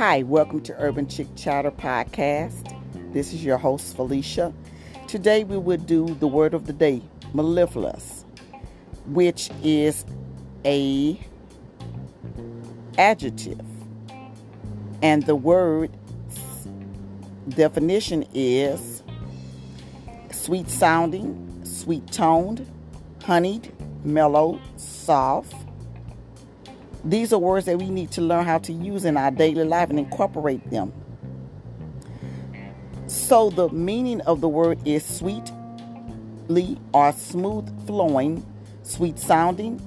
Hi, welcome to Urban Chick Chatter Podcast. This is your host, Felicia. Today we will do the word of the day, mellifluous, which is a adjective. And the word definition is sweet sounding, sweet toned, honeyed, mellow, soft. These are words that we need to learn how to use in our daily life and incorporate them. So, the meaning of the word is sweetly or smooth flowing, sweet sounding,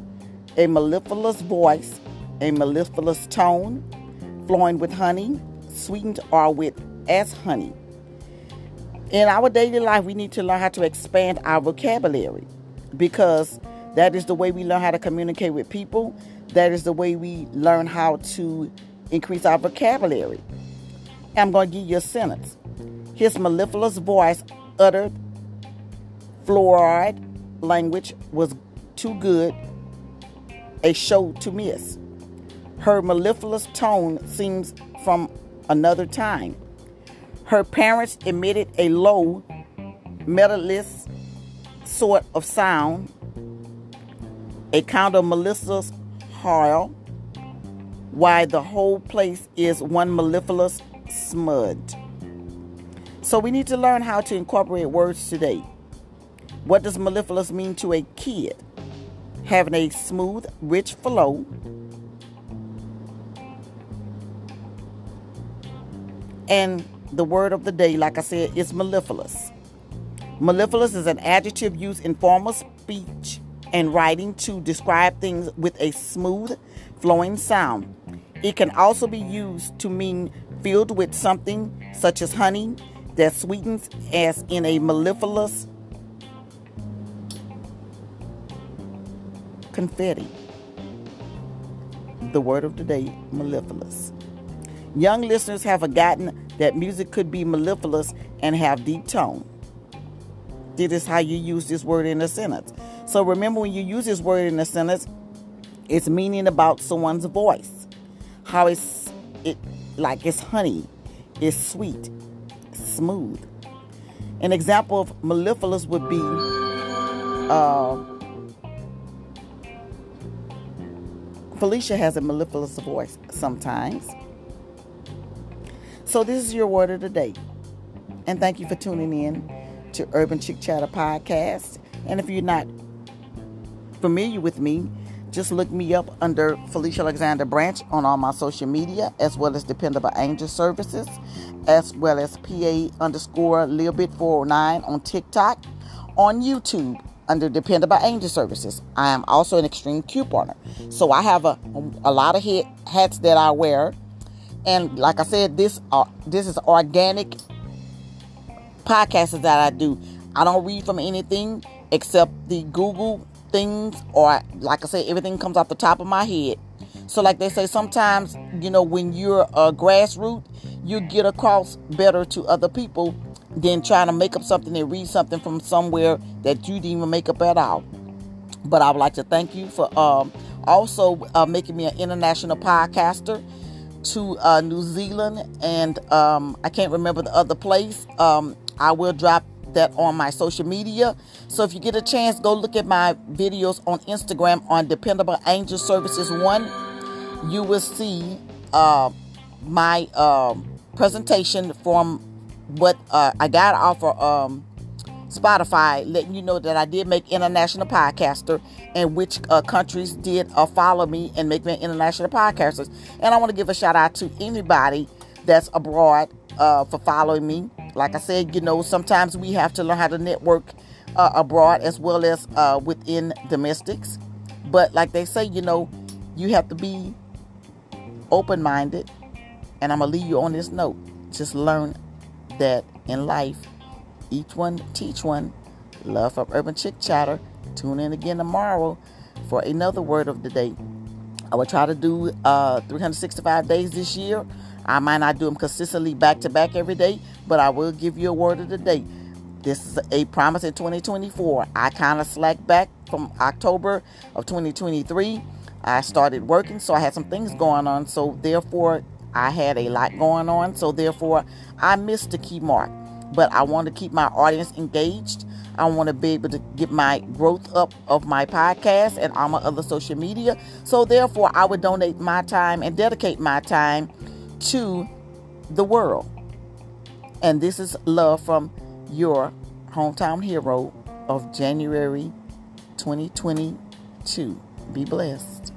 a mellifluous voice, a mellifluous tone, flowing with honey, sweetened or with as honey. In our daily life, we need to learn how to expand our vocabulary because that is the way we learn how to communicate with people. That is the way we learn how to increase our vocabulary. I'm going to give you a sentence. His mellifluous voice uttered fluoride language was too good a show to miss. Her mellifluous tone seems from another time. Her parents emitted a low, melodiless sort of sound, a kind of mellifluous howl, why the whole place is one mellifluous smud. So we need to learn how to incorporate words today. What does mellifluous mean to a kid? Having a smooth, rich flow. And the word of the day, like I said, is mellifluous. Mellifluous is an adjective used in formal speech and writing to describe things with a smooth, flowing sound. It can also be used to mean filled with something such as honey that sweetens, as in a mellifluous confetti. The word of the day, mellifluous. Young listeners have forgotten that music could be mellifluous and have deep tone. This is how you use this word in a sentence. So remember when you use this word in a sentence, it's meaning about someone's voice. How it's it like it's honey, it's sweet, smooth. An example of mellifluous would be uh, Felicia has a mellifluous voice sometimes. So this is your word of the day. And thank you for tuning in to Urban Chick Chatter Podcast. And if you're not familiar with me, just look me up under Felicia Alexander Branch on all my social media, as well as Dependable Angel Services, as well as PA underscore Lilbit409 on TikTok, on YouTube under Dependable Angel Services. I am also an extreme couponer. So I have a, a lot of hats that I wear. And like I said, this uh, this is organic podcasts that I do. I don't read from anything except the Google things, or like I say, everything comes off the top of my head. So, like they say, sometimes, you know, when you're a grassroots, you get across better to other people than trying to make up something and read something from somewhere that you didn't even make up at all. But I would like to thank you for um, also uh, making me an international podcaster to uh, New Zealand, and um, I can't remember the other place. Um, I will drop that on my social media. So if you get a chance, go look at my videos on Instagram on Dependable Angel Services One. You will see uh, my um, presentation from what uh, I got off of um, Spotify, letting you know that I did make international podcaster and which uh, countries did uh, follow me and make me international podcaster. And I want to give a shout out to anybody that's abroad uh, for following me. Like I said, you know, sometimes we have to learn how to network uh, abroad as well as uh, within domestics. But like they say, you know, you have to be open minded. And I'm going to leave you on this note. Just learn that in life, each one teach one. Love from Urban Chick Chatter. Tune in again tomorrow for another word of the day. I will try to do uh, 365 days this year. I might not do them consistently back to back every day, but I will give you a word of the day. This is a promise in 2024. I kind of slacked back from October of 2023. I started working, so I had some things going on. So, therefore, I had a lot going on, so therefore I missed the key mark. But I want to keep my audience engaged. I want to be able to get my growth up of my podcast and all my other social media. So therefore, I would donate my time and dedicate my time to the world. And this is love from your hometown hero of January 2022. Be blessed.